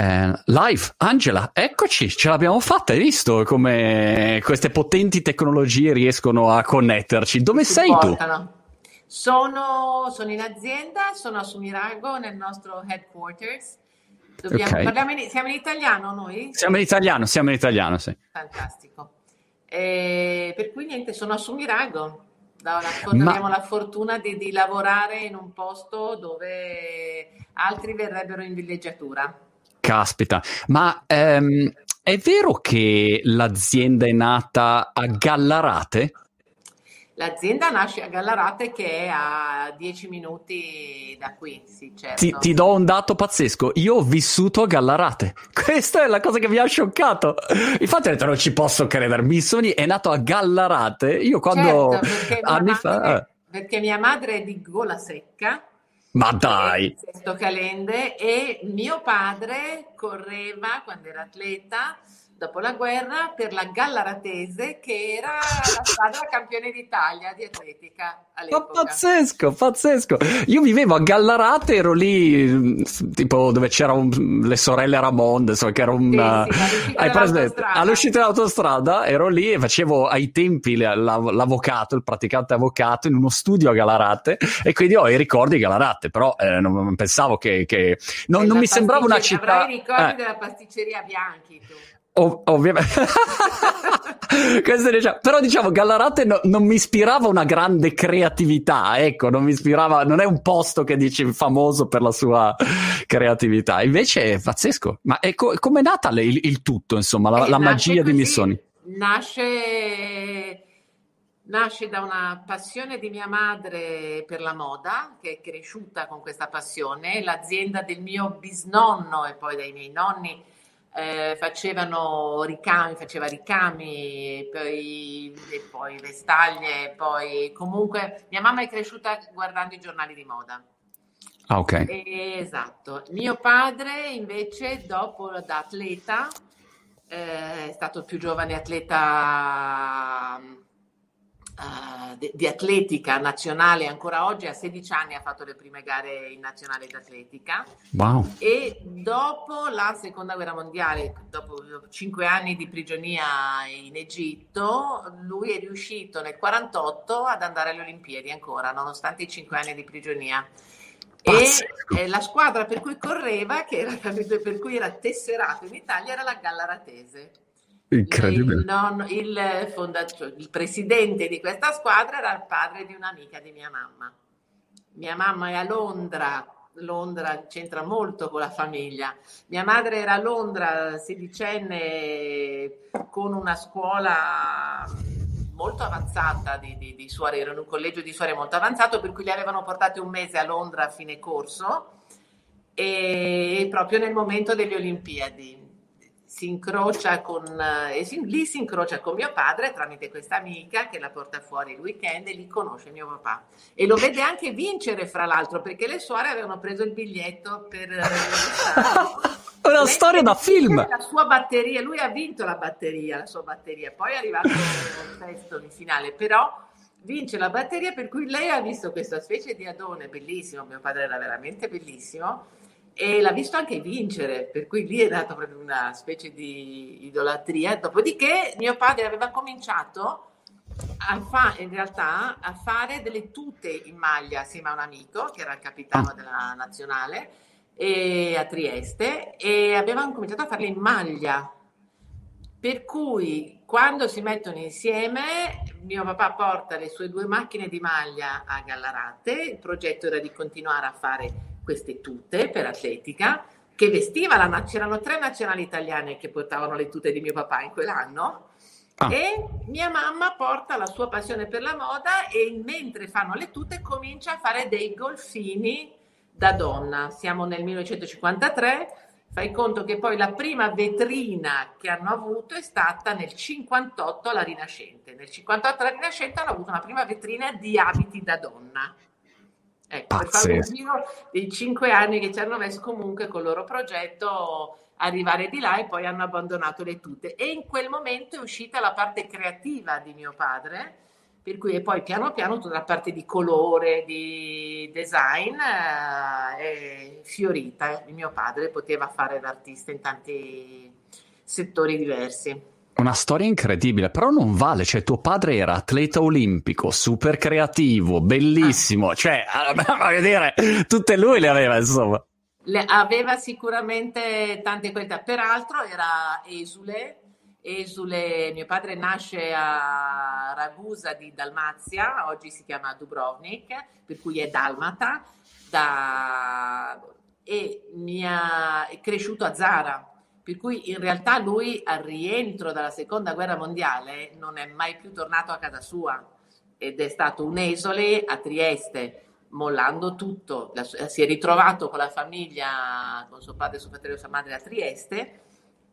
Eh, live, Angela, eccoci, ce l'abbiamo fatta, hai visto come queste potenti tecnologie riescono a connetterci? Dove Si sei tu? portano. Sono, sono in azienda, sono a Sumirago nel nostro headquarters. Dobbiamo, Ok. parliamo in- siamo in italiano noi? Siamo in italiano, siamo in italiano, sì. Fantastico. Eh, per cui niente, sono a Sumirago. Da- la- Ma- abbiamo la fortuna di, di lavorare in un posto dove altri verrebbero in villeggiatura. Caspita, ma ehm, è vero che l'azienda è nata a Gallarate? L'azienda nasce a Gallarate che è a 10 minuti da qui, sì, certo. Ti, ti do un dato pazzesco, io ho vissuto a Gallarate, questa è la cosa che mi ha scioccato. Infatti ho detto non ci posso credere, Missoni è nato a Gallarate, io quando Certo, anni fa... madre- eh, perché mia madre è di Gola Secca, ma dai, Sesto Calende, e mio padre correva quando era atleta dopo la guerra per la Gallaratese, che era la squadra campione d'Italia di atletica all'epoca. pazzesco, pazzesco. Io vivevo a Gallarate, ero lì, mh, tipo dove c'erano le sorelle Ramond, insomma, che era un... Sì, sì, uh, all'uscita. All'uscita dell'autostrada ero lì e facevo ai tempi la- la- l'avvocato, il praticante avvocato, in uno studio a Gallarate e quindi ho i ricordi di Gallarate, però eh, non, pensavo che... che- non, non mi sembrava una città... Avrai i ricordi eh. della pasticceria Bianchi, tu. Ov- ovviamente, diciamo- però diciamo Gallarate no- non mi ispirava una grande creatività, ecco, non mi ispirava, non è un posto che dici famoso per la sua creatività, invece è pazzesco. Ma è co- com'è nata le- il, il tutto, insomma, la, Eh, la magia di Missoni? Nasce, nasce da una passione di mia madre per la moda, che è cresciuta con questa passione. L'azienda del mio bisnonno e poi dai miei nonni eh, facevano ricami, faceva ricami, e poi, e poi vestaglie, poi comunque mia mamma è cresciuta guardando i giornali di moda. Ah, ok. Esatto. Mio padre invece, dopo da atleta, eh, è stato il più giovane atleta eh, di, di atletica nazionale ancora oggi, a 16 anni ha fatto le prime gare in nazionale d'atletica Wow. e dopo la seconda guerra mondiale, dopo cinque anni di prigionia in Egitto, lui è riuscito nel 48 ad andare alle Olimpiadi ancora, nonostante i cinque anni di prigionia. E Pazzesco. eh, la squadra per cui correva, che era, per cui era tesserato in Italia, era la Gallaratese. Incredibile. Il, non- il fondatore- il presidente di questa squadra era il padre di un'amica di mia mamma. Mia mamma è a Londra, Londra c'entra molto con la famiglia. Mia madre era a Londra, sedicenne, con una scuola molto avanzata di, di, di suore, era in un collegio di suore molto avanzato, per cui li avevano portati un mese a Londra a fine corso e proprio nel momento delle Olimpiadi si incrocia con, eh, lì si incrocia con mio padre tramite questa amica che la porta fuori il weekend e lì conosce mio papà. E lo vede anche vincere fra l'altro perché le suore avevano preso il biglietto per eh, Una storia da film. la sua batteria lui ha vinto la batteria la sua batteria. Poi è arrivato il testo in finale però vince la batteria per cui lei ha visto questa specie di adone bellissimo. Mio padre era veramente bellissimo e l'ha visto anche vincere, per cui lì è nata proprio una specie di idolatria. Dopodiché mio padre aveva cominciato a fa- in realtà a fare delle tute in maglia assieme a un amico che era il capitano della nazionale e a Trieste e avevano cominciato a farle in maglia. Per cui quando si mettono insieme, mio papà porta le sue due macchine di maglia a Gallarate. Il progetto era di continuare a fare queste tute per atletica che vestiva la c'erano tre nazionali italiane che portavano le tute di mio papà in quell'anno Ah. e mia mamma porta la sua passione per la moda e mentre fanno le tute comincia a fare dei golfini da donna. Siamo nel 1953, fai conto che poi la prima vetrina che hanno avuto è stata nel 58 alla Rinascente. Nel 58 alla Rinascente hanno avuto una prima vetrina di abiti da donna. Ecco, per fare un Pazzesco. giro dei cinque anni che ci hanno messo comunque col loro progetto arrivare di là e poi hanno abbandonato le tute. E in quel momento è uscita la parte creativa di mio padre, per cui e poi piano piano tutta la parte di colore, di design eh, è fiorita. Il mio padre poteva fare l'artista in tanti settori diversi. Una storia incredibile, però non vale, cioè tuo padre era atleta olimpico, super creativo, bellissimo, ah. cioè, a vedere, tutte lui le aveva, insomma. Le aveva sicuramente tante qualità, peraltro era esule, esule, mio padre nasce a Ragusa di Dalmazia, oggi si chiama Dubrovnik, per cui è dalmata, da, e mi ha, è cresciuto a Zara, per cui in realtà lui al rientro dalla seconda guerra mondiale non è mai più tornato a casa sua ed è stato un esole a Trieste, mollando tutto, si è ritrovato con la famiglia, con suo padre, suo fratello e sua madre a Trieste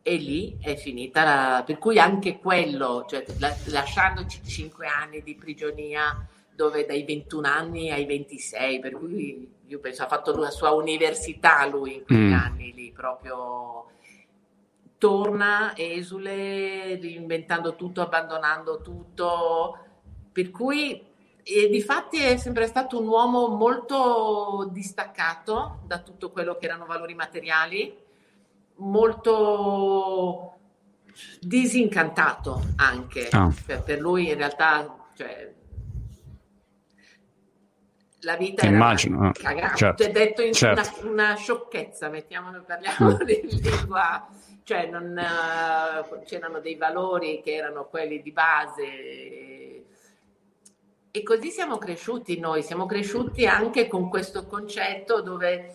e lì è finita, la, per cui anche quello, cioè, la, lasciandoci 5 anni di prigionia dove dai 21 anni ai 26, per cui io penso ha fatto la sua università lui in quegli mm. anni lì proprio torna esule, reinventando tutto, abbandonando tutto, per cui e di fatti è sempre stato un uomo molto distaccato da tutto quello che erano valori materiali, molto disincantato anche. Oh. Cioè, per lui in realtà cioè, la vita Immagino, era cagata, certo, cioè, detto in certo. una, una, sciocchezza, mettiamolo, parliamo mm. in lingua cioè non, uh, c'erano dei valori che erano quelli di base e così siamo cresciuti noi, siamo cresciuti anche con questo concetto dove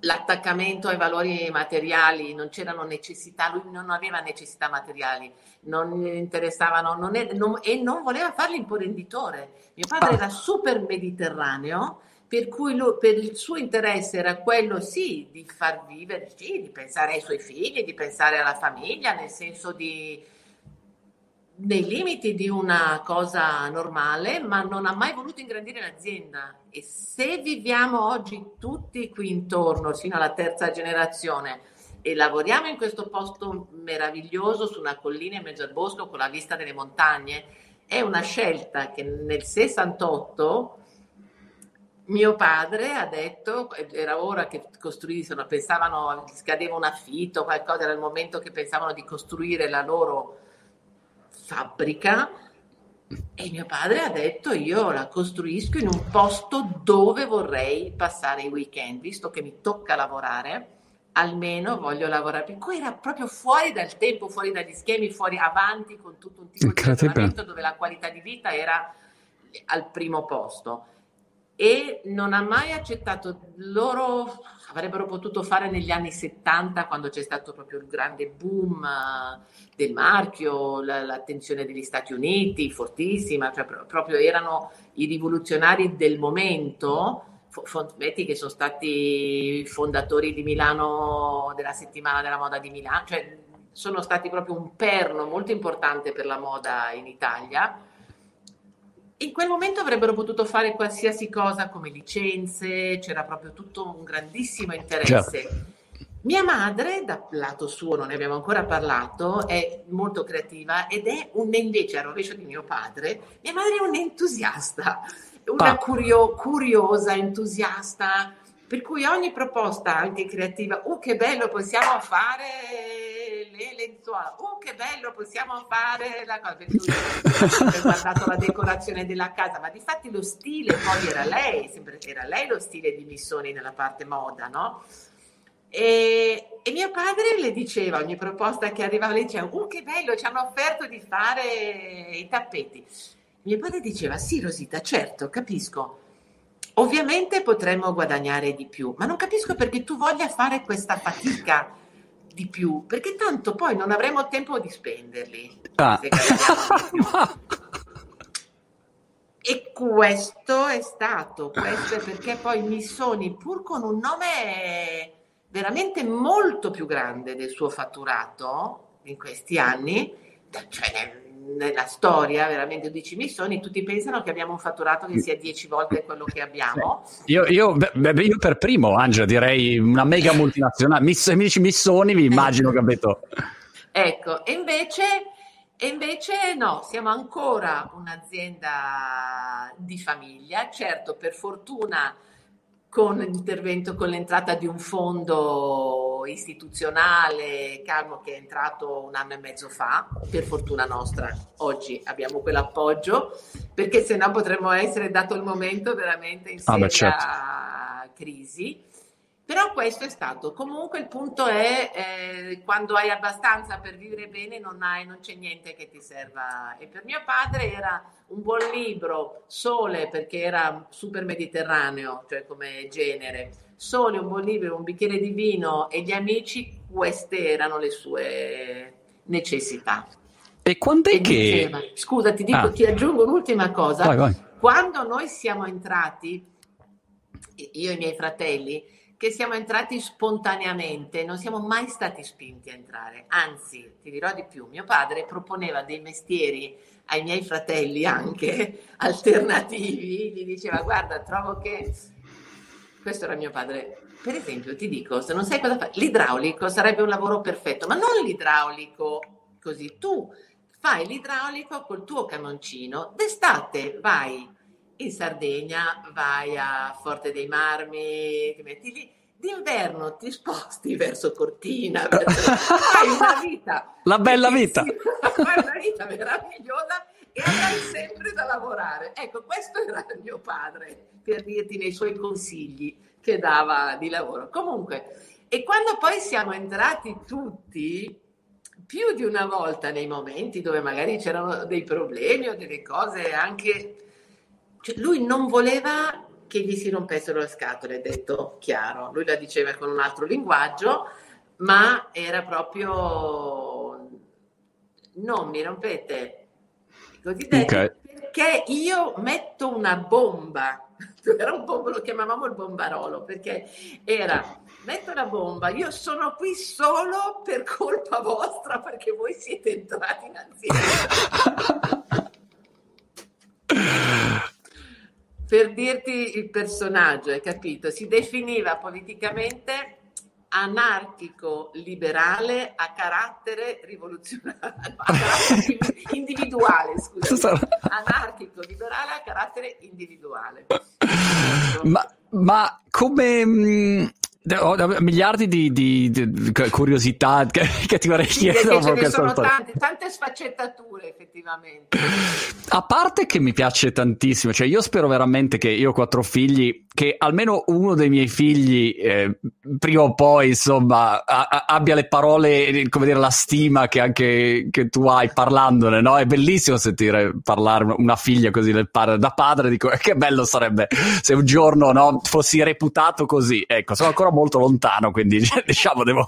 l'attaccamento ai valori materiali, non c'erano necessità, lui non aveva necessità materiali, non interessavano non è, non, e non voleva fare l'imprenditore. Mio padre era super mediterraneo per cui lui, per il suo interesse era quello sì di far vivere, sì, di pensare ai suoi figli, di pensare alla famiglia, nel senso di nei limiti di una cosa normale, ma non ha mai voluto ingrandire l'azienda. E se viviamo oggi tutti qui intorno, fino alla terza generazione, e lavoriamo in questo posto meraviglioso su una collina in mezzo al bosco con la vista delle montagne, è una scelta che nel 68 mio padre ha detto, era ora che costruissero, pensavano, scadeva un affitto, qualcosa, era il momento che pensavano di costruire la loro fabbrica. E mio padre ha detto io la costruisco in un posto dove vorrei passare i weekend, visto che mi tocca lavorare, almeno voglio lavorare. Per cui era proprio fuori dal tempo, fuori dagli schemi, fuori avanti con tutto un tipo di ragionamento dove la qualità di vita era al primo posto e non ha mai accettato loro avrebbero potuto fare negli anni 70 quando c'è stato proprio il grande boom eh, del marchio, l'attenzione degli Stati Uniti fortissima, cioè proprio erano i rivoluzionari del momento, Fontetti che sono stati fondatori di Milano, della settimana della moda di Milano, cioè sono stati proprio un perno molto importante per la moda in Italia in quel momento avrebbero potuto fare qualsiasi cosa come licenze, c'era proprio tutto un grandissimo interesse. Certo. Mia madre, dal lato suo, non ne abbiamo ancora parlato, è molto creativa ed è un, invece, a rovescio di mio padre, mia madre è un'entusiasta, una curio, curiosa, entusiasta, per cui ogni proposta anche creativa, oh che bello, possiamo fare le lenzuola. Oh, che bello, possiamo fare la cosa. Per cui ho guardato la decorazione della casa, ma di fatti lo stile poi era lei, sempre era lei lo stile di Missoni nella parte moda, no? E, e, mio padre le diceva, ogni proposta che arrivava, le diceva, oh che bello, ci hanno offerto di fare i tappeti. Mio padre diceva, sì Rosita, certo, capisco. Ovviamente potremmo guadagnare di più, ma non capisco perché tu voglia fare questa fatica di più, perché tanto poi non avremo tempo di spenderli. Ah. e questo è stato, questo è perché poi Missoni, pur con un nome veramente molto più grande del suo fatturato in questi anni, cioè nella storia veramente 12 missioni, tutti pensano che abbiamo un fatturato che sia 10 volte quello che abbiamo. Io, io, beh, io per primo, Angela, direi una mega multinazionale. Miss, mi dici Missoni, vi immagino detto. Ecco, e invece E invece no, siamo ancora un'azienda di famiglia, certo per fortuna con l'intervento, con l'entrata di un fondo istituzionale, Calmo che è entrato un anno e mezzo fa, per fortuna nostra, oggi abbiamo quell'appoggio, perché se no potremmo essere, dato il momento, veramente in seria ah, beh, certo. crisi. Però questo è stato. Comunque il punto è eh, quando hai abbastanza per vivere bene non, hai, non c'è niente che ti serva. E per mio padre era un buon libro, sole perché era super mediterraneo, cioè come genere. Sole, un buon libro, un bicchiere di vino e gli amici, queste erano le sue necessità. E quando è e che... Diceva, scusa, ti, dico, ah. ti aggiungo un'ultima cosa. Vai, vai. Quando noi siamo entrati, io e i miei fratelli, che siamo entrati spontaneamente, non siamo mai stati spinti a entrare. Anzi, ti dirò di più, mio padre proponeva dei mestieri ai miei fratelli anche alternativi, gli diceva guarda, trovo che questo era mio padre. Per esempio, ti dico, se non sai cosa fare, l'idraulico sarebbe un lavoro perfetto, ma non l'idraulico così. Tu fai l'idraulico col tuo canoncino, d'estate vai in Sardegna vai a Forte dei Marmi, ti metti lì, d'inverno ti sposti verso Cortina, hai una vita. La bella vita. Hai una vita meravigliosa e avrai sempre da lavorare. Ecco, questo era mio padre, per dirti nei suoi consigli che dava di lavoro. Comunque, e quando poi siamo entrati tutti, più di una volta nei momenti dove magari c'erano dei problemi o delle cose anche cioè, lui non voleva che gli si rompessero le scatole, detto chiaro. Lui la diceva con un altro linguaggio, ma era proprio non mi rompete cosiddetti okay. perché io metto una bomba. Era un bomba, lo chiamavamo il bombarolo perché era metto una bomba, io sono qui solo per colpa vostra perché voi siete entrati in azienda. per dirti il personaggio, hai capito? Si definiva politicamente anarchico liberale a carattere rivoluzionario, a carattere individuale, scusa. Anarchico liberale a carattere individuale. Ma, ma come mm, miliardi di, di, di, curiosità che, che, ti vorrei chiedere. Ce ne sono tante, tante, sfaccettature effettivamente. A parte che mi piace tantissimo, cioè io spero veramente che io ho quattro figli, che almeno uno dei miei figli eh, prima o poi insomma a, a, abbia le parole, come dire la stima che anche che tu hai parlandone, no? È bellissimo sentire parlare una figlia così del padre, da padre, dico che bello sarebbe se un giorno no, fossi reputato così. Ecco, sono ancora molto lontano, quindi diciamo devo,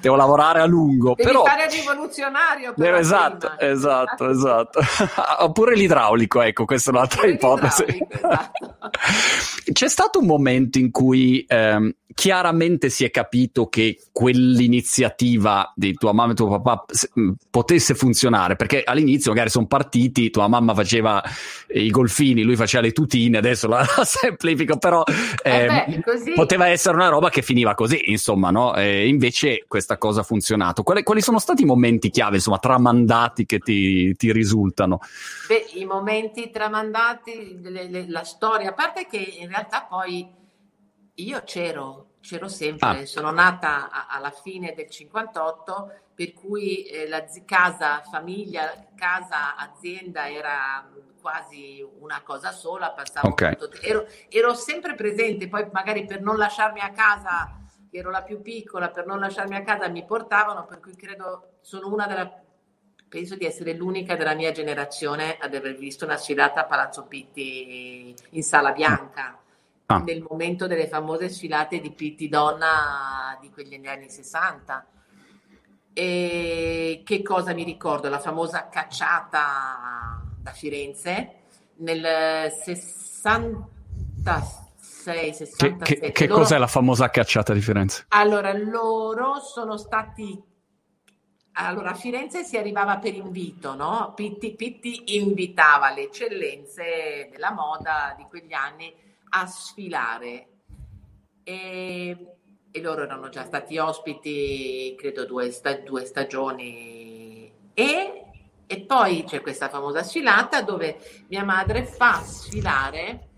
devo lavorare a lungo. Devi però... fare rivoluzionario. Però esatto, prima. esatto, esatto. Oppure l'idraulico, ecco, questa è un'altra ipotesi. Esatto. C'è stato un momento in cui ehm, chiaramente si è capito che quell'iniziativa di tua mamma e tuo papà potesse funzionare, perché all'inizio magari sono partiti, tua mamma faceva i golfini, lui faceva le tutine, adesso la, semplifico, però eh, eh beh, poteva essere una roba che finiva così, insomma, no? E invece questa cosa ha funzionato. Quali, quali sono stati i momenti chiave, insomma, tramandati che ti, ti risultano? Beh, i momenti tramandati, le, le, la storia, a parte che in realtà poi io c'ero, c'ero sempre, ah. sono nata a, alla fine del 58, per cui eh, la casa, famiglia, casa, azienda era quasi una cosa sola, passavo okay. tutto, ero, ero sempre presente, poi magari per non lasciarmi a casa, ero la più piccola, per non lasciarmi a casa mi portavano, per cui credo sono una della penso di essere l'unica della mia generazione ad aver visto una sfilata a Palazzo Pitti in Sala Bianca ah. nel momento delle famose sfilate di Pitti Donna di quegli anni 60. E che cosa mi ricordo? La famosa cacciata da Firenze nel 66, 67. Che, che, che loro... cos'è la famosa cacciata di Firenze? Allora, loro sono stati allora, a Firenze si arrivava per invito, no? Pitti, Pitti invitava le eccellenze della moda di quegli anni a sfilare e, e loro erano già stati ospiti, credo, due, sta, due stagioni e, E poi c'è questa famosa sfilata dove mia madre fa sfilare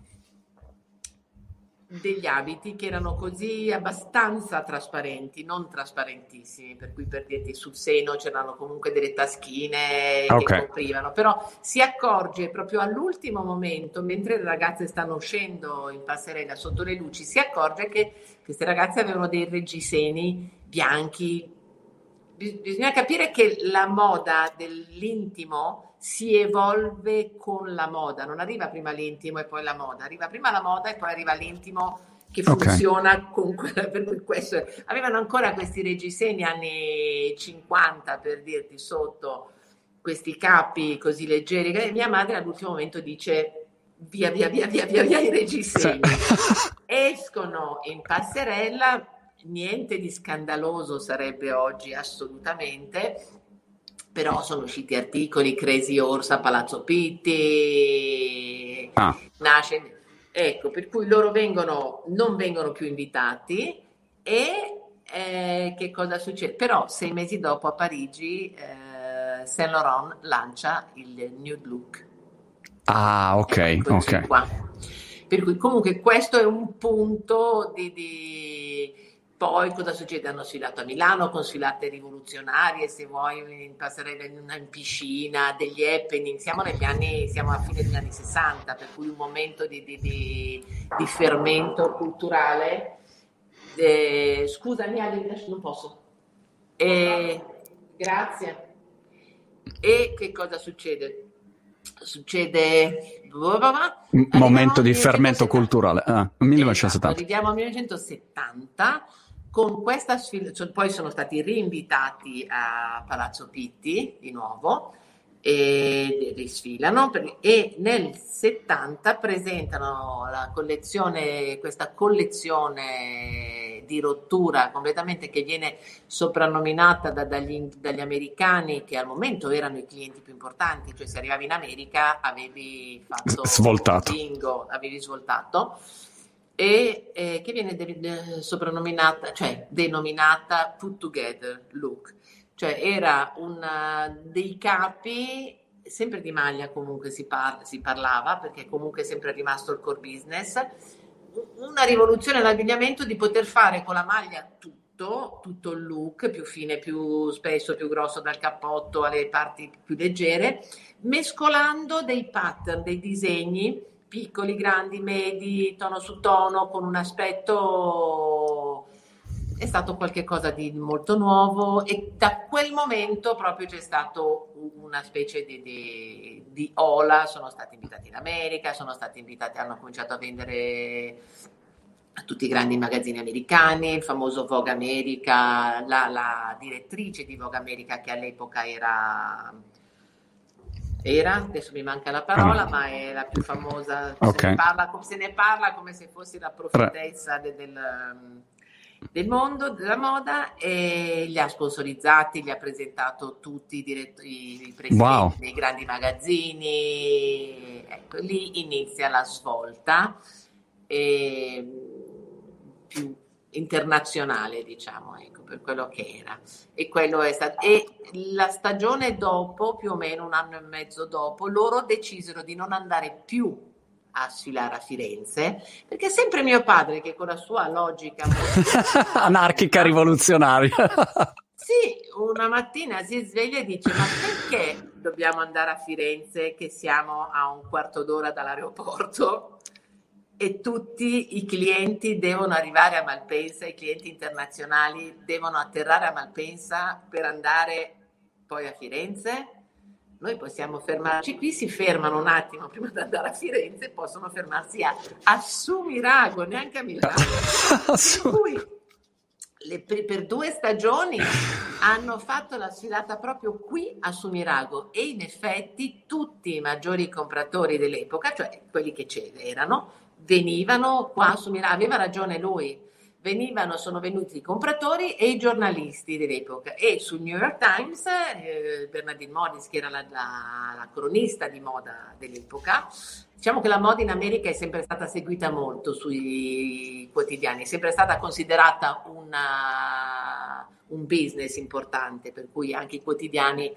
degli abiti che erano così abbastanza trasparenti, non trasparentissimi, per cui per dirti sul seno c'erano comunque delle taschine okay. che coprivano, però si accorge proprio all'ultimo momento, mentre le ragazze stanno uscendo in passerella sotto le luci, si accorge che queste ragazze avevano dei reggiseni bianchi. Bisogna capire che la moda dell'intimo si evolve con la moda, non arriva prima l'intimo e poi la moda, arriva prima la moda e poi arriva l'intimo che funziona okay. con quella, per questo. Avevano ancora questi reggiseni anni 50 per dirti sotto questi capi così leggeri. Mia madre all'ultimo momento dice via via via via via, via i reggiseni. Escono in passerella, niente di scandaloso sarebbe oggi assolutamente però sono usciti articoli Crazy Orsa, Palazzo Pitti, ah. nasce... Ecco, per cui loro vengono, non vengono più invitati e eh, che cosa succede? Però sei mesi dopo a Parigi eh, Saint Laurent lancia il Nude Look. Ah, ok, ecco, ok. Qua. Per cui comunque questo è un punto di, di poi cosa succede? Hanno sfilato a Milano con sfilate rivoluzionarie, se vuoi in passerella in, in piscina, degli happening, siamo negli anni, siamo a fine degli anni 60, per cui un momento di, di, di, di fermento culturale. Eh, scusami Ali, adesso non posso. Eh, grazie. E che cosa succede? Succede momento di fermento culturale ah, 1970 esatto, arriviamo al 1970 con questa sfida, cioè, poi sono stati rinvitati a Palazzo Pitti di nuovo e risfilano e nel 70 presentano la collezione, questa collezione di rottura completamente che viene soprannominata da, dagli, dagli, americani che al momento erano i clienti più importanti, cioè se arrivavi in America avevi fatto svoltato. bingo, avevi svoltato e eh, che viene de- de- soprannominata, cioè denominata Put Together Look, cioè era una dei capi sempre di maglia comunque si, par- si parlava perché comunque è sempre rimasto il core business. Una rivoluzione all'abbigliamento di poter fare con la maglia tutto, tutto il look più fine, più spesso, più grosso dal cappotto alle parti più leggere, mescolando dei pattern, dei disegni piccoli, grandi, medi, tono su tono, con un aspetto è stato qualcosa di molto nuovo e da quel momento proprio c'è stato una specie di, di, di, ola, sono stati invitati in America, sono stati invitati, hanno cominciato a vendere a tutti i grandi magazzini americani, il famoso Vogue America, la, la direttrice di Vogue America che all'epoca era era, adesso mi manca la parola, ah. ma è la più famosa, okay. se, ne parla, se, ne parla, come se fosse la profetessa de, del, um, del, mondo, della moda, e li ha sponsorizzati, li ha presentato tutti i, direttori, i presidenti wow. dei grandi magazzini, ecco, lì inizia la svolta e, più internazionale, diciamo. Ecco per quello che era. E, quello è stato, e la stagione dopo, più o meno un anno e mezzo dopo, loro decisero di non andare più a sfilare a Firenze, perché sempre mio padre che con la sua logica anarchica rivoluzionaria Sì, una mattina si sveglia e dice: Ma perché dobbiamo andare a Firenze che siamo a un quarto d'ora dall'aeroporto? E tutti i clienti devono arrivare a Malpensa, i clienti internazionali devono atterrare a Malpensa per andare poi a Firenze. Noi possiamo fermarci qui, si fermano un attimo prima di andare a Firenze, possono fermarsi a, a Sumirago, neanche a Milano. per cui le, per due stagioni hanno fatto la sfilata proprio qui a Sumirago e in effetti tutti i maggiori compratori dell'epoca, cioè quelli che c'erano, venivano qua su Milano, aveva ragione lui, venivano, sono venuti i compratori e i giornalisti dell'epoca. E sul New York Times eh, Bernardine Modis che era la, la, la, cronista di moda dell'epoca diciamo che la moda in America è sempre stata seguita molto sui quotidiani è sempre stata considerata una, un business importante per cui anche i quotidiani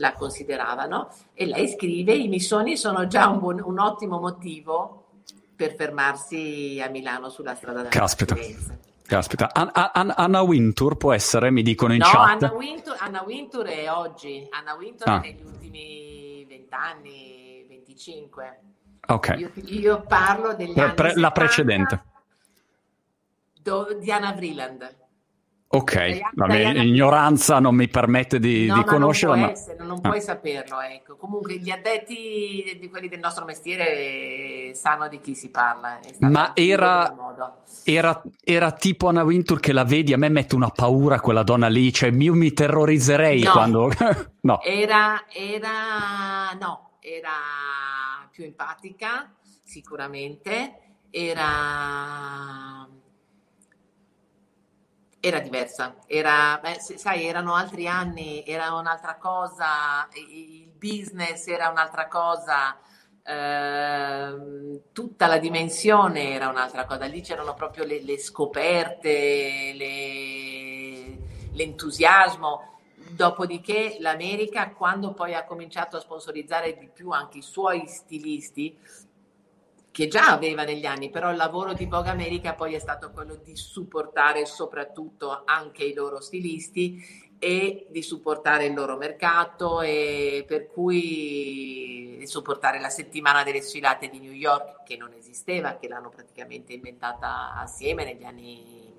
la consideravano. E lei scrive i miei sogni sono già un, buon, un ottimo motivo per fermarsi a Milano sulla strada della Caspita. Caspita, An- An- Anna Wintour può essere, mi dicono in no, chat. Anna Wintour, Anna Wintour è oggi, Anna Wintour ah. è negli ultimi vent'anni, 25. Ok. Io, io parlo degli pre- anni pre- 70, La precedente. Do, di Anna Vreeland. Ok, la mia ignoranza non mi permette di, no, di conoscerla. Non, ma... essere, non ah. puoi saperlo, ecco. Comunque gli addetti di quelli del nostro mestiere sanno di chi si parla. Ma era, era, era, tipo Anna Wintour che la vedi, a me mette una paura quella donna lì, cioè io mi terrorizzerei no. quando... no. Era, era, no, era più empatica, sicuramente, era era diversa, era, beh, sai, erano altri anni, era un'altra cosa, il business era un'altra cosa, eh, tutta la dimensione era un'altra cosa, lì c'erano proprio le, le scoperte, le, l'entusiasmo. Dopodiché l'America, quando poi ha cominciato a sponsorizzare di più anche i suoi stilisti, che già aveva negli anni, però il lavoro di Vogue America poi è stato quello di supportare soprattutto anche i loro stilisti e di supportare il loro mercato e per cui supportare la settimana delle sfilate di New York che non esisteva, che l'hanno praticamente inventata assieme negli anni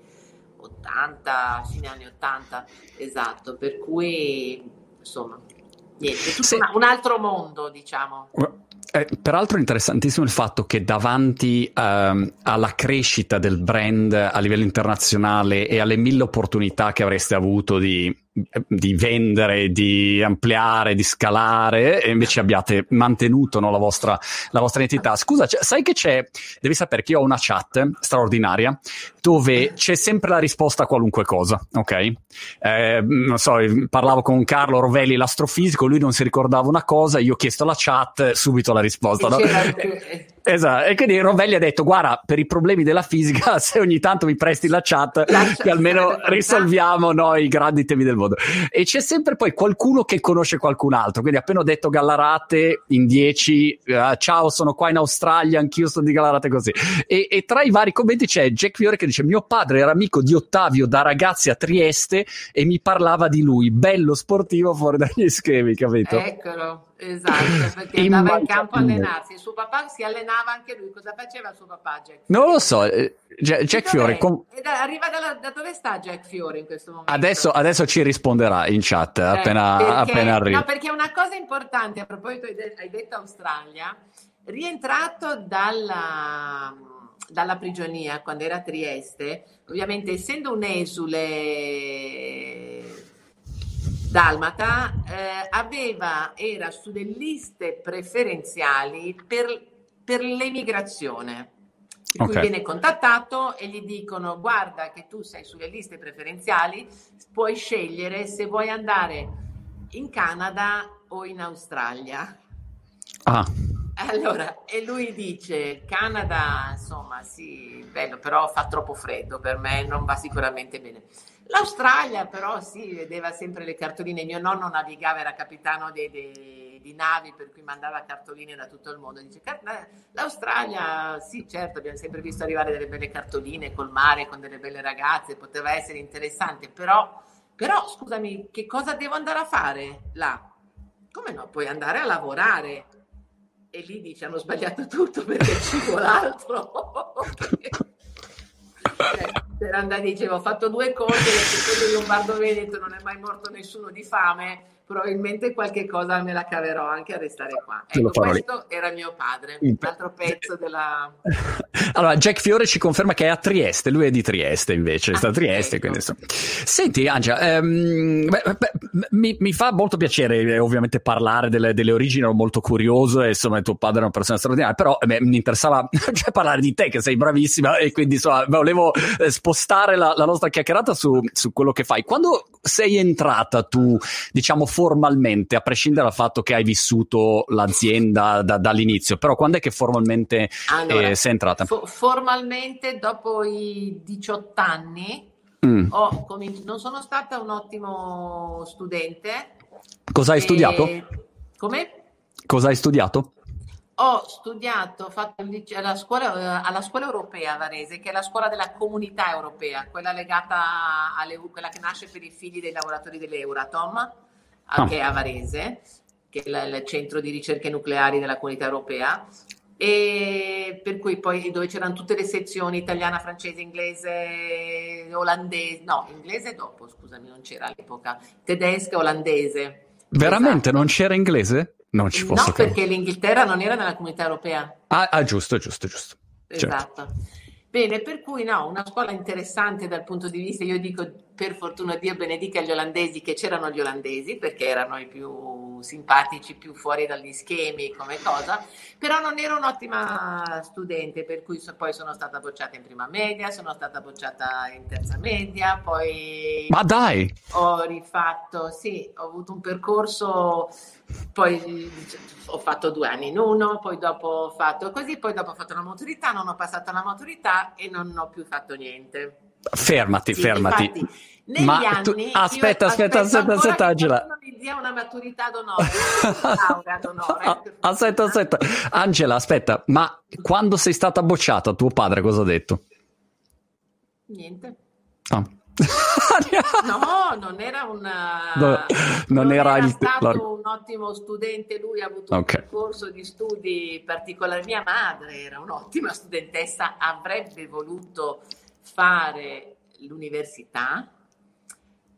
80, fine anni 80, esatto, per cui insomma niente, tutto sì. un, un altro mondo diciamo. Eh, peraltro è interessantissimo il fatto che davanti ehm, alla crescita del brand a livello internazionale e alle mille opportunità che avreste avuto di di vendere, di ampliare, di scalare e invece abbiate mantenuto no, la, vostra, la, vostra, identità. Scusa, cioè, sai che c'è, devi sapere che io ho una chat straordinaria dove c'è sempre la risposta a qualunque cosa, ok? Eh, non so, parlavo con Carlo Rovelli, l'astrofisico, lui non si ricordava una cosa, io ho chiesto alla chat, subito la risposta. No? Esatto, e quindi Rovelli ha detto: Guarda, per i problemi della fisica, se ogni tanto mi presti la chat, la che almeno risolviamo no, i grandi temi del mondo. E c'è sempre poi qualcuno che conosce qualcun altro. Quindi, appena ho detto Gallarate in 10, uh, eh, ciao, sono qua in Australia, anch'io sono di Gallarate così. E, e, tra i vari commenti c'è Jack Fiore che dice: Mio padre era amico di Ottavio da ragazzi a Trieste e mi parlava di lui, bello sportivo fuori dagli schemi, capito? Eccolo. Esatto, perché andava in campo a allenarsi. Il suo papà si allenava anche lui. Cosa faceva il suo papà, Jack? Non lo so. Eh, Jack Fiore. Com- arriva dalla, da dove sta Jack Fiore in questo momento? Adesso, adesso ci risponderà in chat eh, appena, perché, appena arriva. No, perché una cosa importante, a proposito, hai detto Australia, rientrato dalla, dalla prigionia quando era a Trieste, ovviamente essendo un esule dalmata eh, aveva, era sulle liste preferenziali per, per l'emigrazione. Okay. cui viene contattato e gli dicono guarda che tu sei sulle liste preferenziali, puoi scegliere se vuoi andare in Canada o in Australia. Ah. Allora, e lui dice, Canada, insomma, sì, bello, però fa troppo freddo per me, non va sicuramente bene. L'Australia però sì, vedeva sempre le cartoline. Mio nonno navigava, era capitano dei, dei, di navi, per cui mandava cartoline da tutto il mondo. Dice, l'Australia, sì, certo, abbiamo sempre visto arrivare delle belle cartoline col mare, con delle belle ragazze, poteva essere interessante, però, però scusami, che cosa devo andare a fare là? Come no? Puoi andare a lavorare. E lì dice, hanno sbagliato tutto perché ci vuole altro. per andare, dicevo, ho fatto due cose, perché di Lombardo Veneto non è mai morto nessuno di fame, probabilmente qualche cosa me la caverò anche a restare qua. Ecco, questo lì. era mio padre, un altro pezzo della... Allora, Jack Fiore ci conferma che è a Trieste, lui è di Trieste invece, ah, sta a Trieste. Ecco. Quindi, Senti, Angia, ehm, beh, beh, mi, mi, fa molto piacere eh, ovviamente parlare delle, delle, origini, ero molto curioso e insomma tuo padre è una persona straordinaria, però eh, mi interessava cioè, parlare di te che sei bravissima e quindi insomma volevo eh, spostare la, la nostra chiacchierata su, su quello che fai. Quando sei entrata tu, diciamo, formalmente, a prescindere dal fatto che hai vissuto l'azienda da, dall'inizio, però quando è che formalmente allora, eh, sei entrata? Fo- formalmente dopo i 18 anni mm. cominci- non sono stata un ottimo studente, Cosa hai e... studiato? Come? Cosa hai studiato? Ho studiato, ho fatto alla scuola, alla scuola europea Varese, che è la scuola della comunità europea, quella legata alle, quella che nasce per i figli dei lavoratori dell'Euratom, ah. che è a Varese, che è il centro di ricerche nucleari della comunità europea e per cui poi dove c'erano tutte le sezioni italiana, francese, inglese, olandese, no, inglese dopo, scusami, non c'era all'epoca, tedesca, olandese. Veramente esatto. non c'era inglese? Non ci posso No, perché l'Inghilterra non era nella comunità europea. Ah, ah giusto, giusto, giusto. Certo. Esatto. Certo. Bene, per cui no, una scuola interessante dal punto di vista, io dico per fortuna Dio benedica gli olandesi che c'erano gli olandesi perché erano i più simpatici, più fuori dagli schemi come cosa, però non ero un'ottima studente per cui poi sono stata bocciata in prima media, sono stata bocciata in terza media, poi... Ma dai! Ho rifatto, sì, ho avuto un percorso poi ho fatto due anni in uno, poi dopo ho fatto così, poi dopo ho fatto la maturità, non ho passato la maturità e non ho più fatto niente. Fermati, sì, fermati. Infatti, negli Ma anni, tu, aspetta, aspetta, aspetta, aspetta, Angela. Una maturità d'onore, una d'onore. Ah, aspetta, aspetta. Angela, aspetta, ma quando sei stata bocciata, tuo padre cosa ha detto? Niente. Ah. no, non era una... No, non, non, era, era il... stato la... un ottimo studente, lui ha avuto okay. un corso di studi particolare. Mia madre era un'ottima studentessa, avrebbe voluto fare l'università,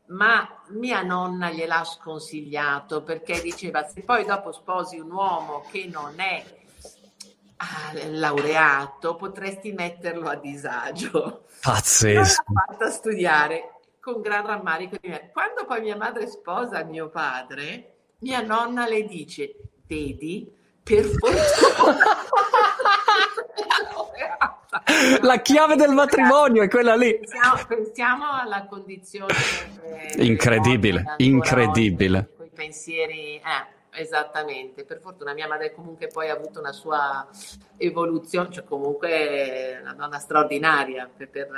ma mia nonna gliel'ha sconsigliato perché diceva se poi dopo sposi un uomo che non è ah, laureato potresti metterlo a disagio. Pazzesco. L'ho fatta studiare con gran rammarico di me. Quando poi mia madre sposa mio padre, mia nonna le dice, vedi, per fortuna. La chiave del matrimonio è quella lì. Pensiamo, pensiamo alla condizione eh, incredibile, incredibile. Con i pensieri, eh, esattamente. Per fortuna mia madre comunque poi ha avuto una sua evoluzione, cioè comunque una donna straordinaria per, per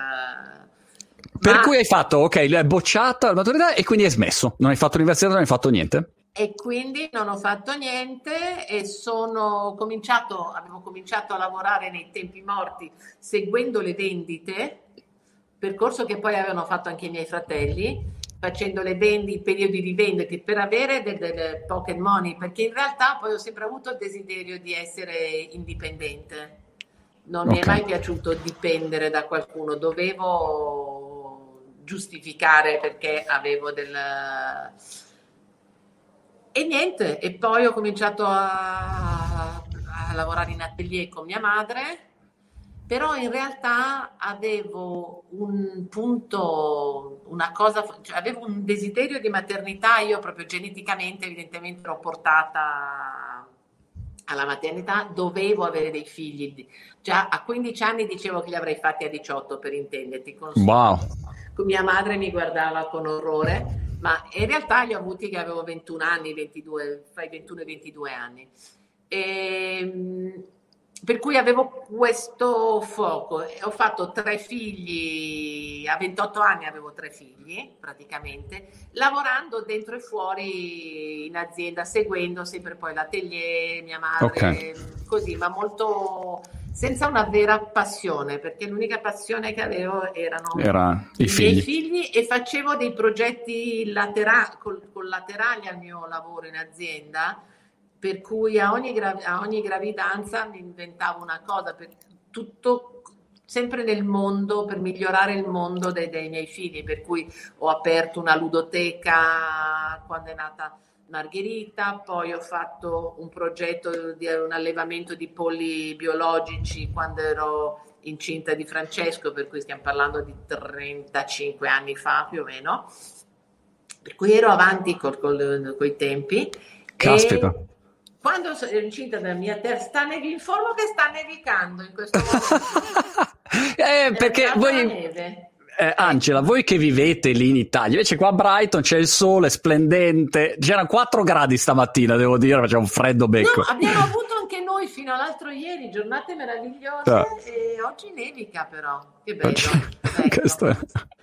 per Ma... cui hai fatto, ok, l'hai bocciata la maturità e quindi hai smesso. Non hai fatto l'università, non hai fatto niente? E quindi non ho fatto niente e sono cominciato, avevo cominciato a lavorare nei tempi morti seguendo le vendite, percorso che poi avevano fatto anche i miei fratelli, facendo le vendite, periodi di vendite per avere del, del pocket money, perché in realtà poi ho sempre avuto il desiderio di essere indipendente. Non okay. mi è mai piaciuto dipendere da qualcuno, dovevo giustificare perché avevo del e niente, e poi ho cominciato a, a lavorare in atelier con mia madre, però in realtà avevo un punto, una cosa, cioè avevo un desiderio di maternità, io proprio geneticamente evidentemente ero portata alla maternità, dovevo avere dei figli. Già a 15 anni dicevo che li avrei fatti a 18 per intenderti. Con wow. Mia madre mi guardava con orrore ma in realtà li ho avuti che avevo 21 anni, 22, fra i 21 e i 22 anni. E, ehm, per cui avevo questo fuoco. Ho fatto tre figli, a 28 anni avevo tre figli praticamente, lavorando dentro e fuori in azienda, seguendo sempre poi l'atelier, mia madre, okay. così, ma molto senza una vera passione, perché l'unica passione che avevo erano Era i, figli. miei figli e facevo dei progetti latera- collaterali al mio lavoro in azienda, per cui a ogni, gra- a ogni gravidanza mi inventavo una cosa, per tutto sempre nel mondo, per migliorare il mondo dei, dei miei figli, per cui ho aperto una ludoteca quando è nata Margherita, poi ho fatto un progetto di un allevamento di polli biologici quando ero incinta di Francesco, per cui stiamo parlando di 35 anni fa più o meno. Per cui ero avanti con i tempi. Caspita. E quando ero incinta della mia terza, sta nevi, informo che sta nevicando in questo momento. eh, perché voi eh, Angela, voi che vivete lì in Italia, invece qua a Brighton c'è il sole splendente, c'erano 4 gradi stamattina, devo dire, faceva un freddo becco. No, abbiamo avuto anche noi fino all'altro ieri giornate meravigliose ah. e oggi nevica però, che bello. bello.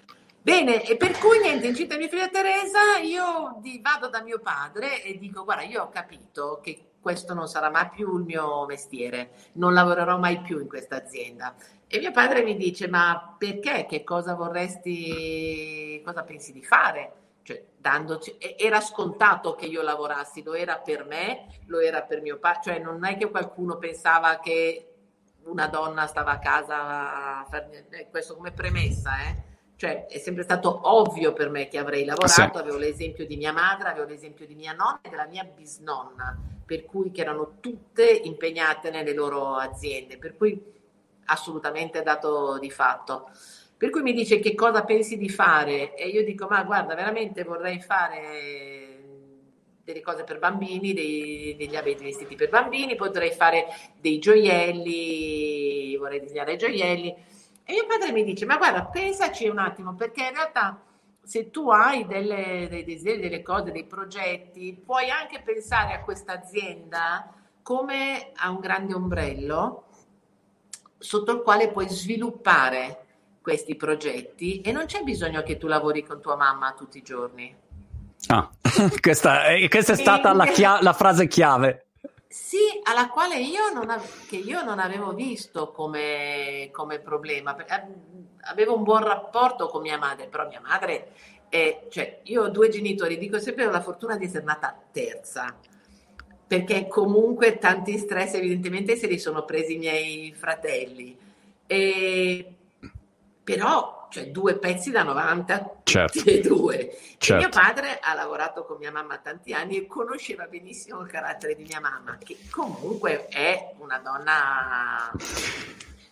Bene, e per cui niente, incinta mia figlia Teresa, io di, vado da mio padre e dico, guarda, io ho capito che questo non sarà mai più il mio mestiere, non lavorerò mai più in questa azienda. E mio padre mi dice, ma perché? Che cosa vorresti, cosa pensi di fare? Cioè, dandoci, era scontato che io lavorassi, lo era per me, lo era per mio padre, cioè non è che qualcuno pensava che una donna stava a casa a fare eh, questo come premessa, eh? Cioè, è sempre stato ovvio per me che avrei lavorato, sì. avevo l'esempio di mia madre, avevo l'esempio di mia nonna e della mia bisnonna, per cui che erano tutte impegnate nelle loro aziende, per cui assolutamente dato di fatto. Per cui mi dice che cosa pensi di fare e io dico ma guarda veramente vorrei fare delle cose per bambini, dei, degli abiti vestiti per bambini, potrei fare dei gioielli, vorrei disegnare gioielli e mio padre mi dice, ma guarda, pensaci un attimo, perché in realtà se tu hai delle, dei desideri, delle cose, dei progetti, puoi anche pensare a questa azienda come a un grande ombrello sotto il quale puoi sviluppare questi progetti e non c'è bisogno che tu lavori con tua mamma tutti i giorni. Ah, questa, questa è stata la, chia- la frase chiave. Sì, alla quale io non, av- che io non avevo visto come, come problema. Avevo un buon rapporto con mia madre, però mia madre, è, cioè, io ho due genitori, dico sempre ho la fortuna di essere nata terza, perché comunque tanti stress evidentemente se li sono presi i miei fratelli. E, però cioè due pezzi da 90, certo. tutti e due. Certo. mio padre ha lavorato con mia mamma tanti anni e conosceva benissimo il carattere di mia mamma, che comunque è una donna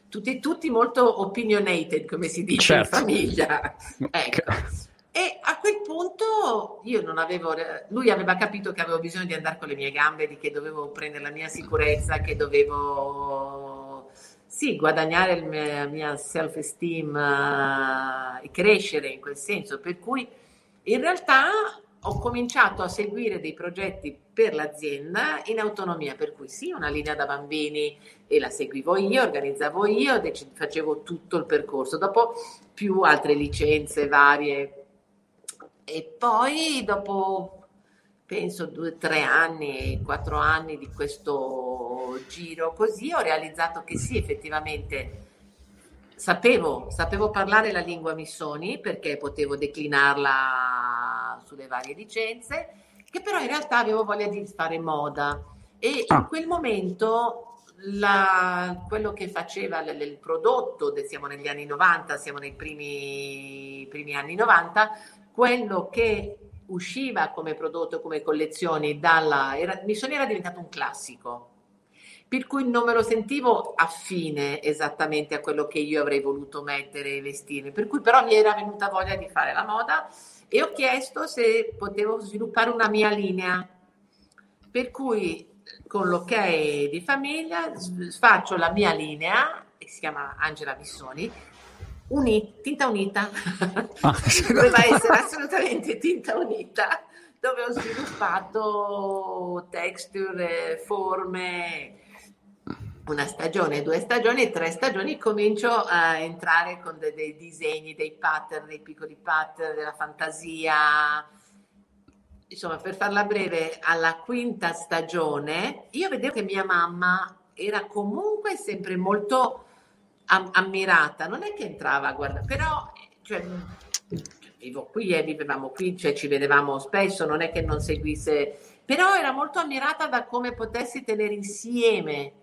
tutti, tutti molto opinionated, come si dice certo. in famiglia. Ecco. E a quel punto io non avevo, lui aveva capito che avevo bisogno di andare con le mie gambe, di che dovevo prendere la mia sicurezza, che dovevo sì, guadagnare la mia self-esteem uh, e crescere in quel senso, per cui in realtà ho cominciato a seguire dei progetti per l'azienda in autonomia, per cui sì, una linea da bambini e la seguivo io, organizzavo io, facevo tutto il percorso, dopo più altre licenze varie e poi dopo penso due, tre anni, quattro anni di questo giro così, ho realizzato che sì, effettivamente sapevo, sapevo parlare la lingua Missoni perché potevo declinarla sulle varie licenze, che però in realtà avevo voglia di fare moda e in ah. quel momento la, quello che faceva l, il prodotto, siamo negli anni 90, siamo nei primi, primi anni 90, quello che usciva come prodotto, come collezioni dalla... Era, Missoni era diventato un classico, per cui non me lo sentivo affine esattamente a quello che io avrei voluto mettere e vestire, per cui però mi era venuta voglia di fare la moda e ho chiesto se potevo sviluppare una mia linea, per cui con l'ok di famiglia faccio la mia linea, che si chiama Angela Missoni, uni, tinta unita, ah. doveva essere assolutamente tinta unita, dove ho sviluppato texture, forme, una stagione, due stagioni, tre stagioni, comincio a entrare con dei, dei disegni, dei pattern, dei piccoli pattern, della fantasia. Insomma, per farla breve, alla quinta stagione io vedevo che mia mamma era comunque sempre molto ammirata, non è che entrava a guardare, però cioè, vivo qui e eh, vivevamo qui, cioè ci vedevamo spesso, non è che non seguisse, però era molto ammirata da come potessi tenere insieme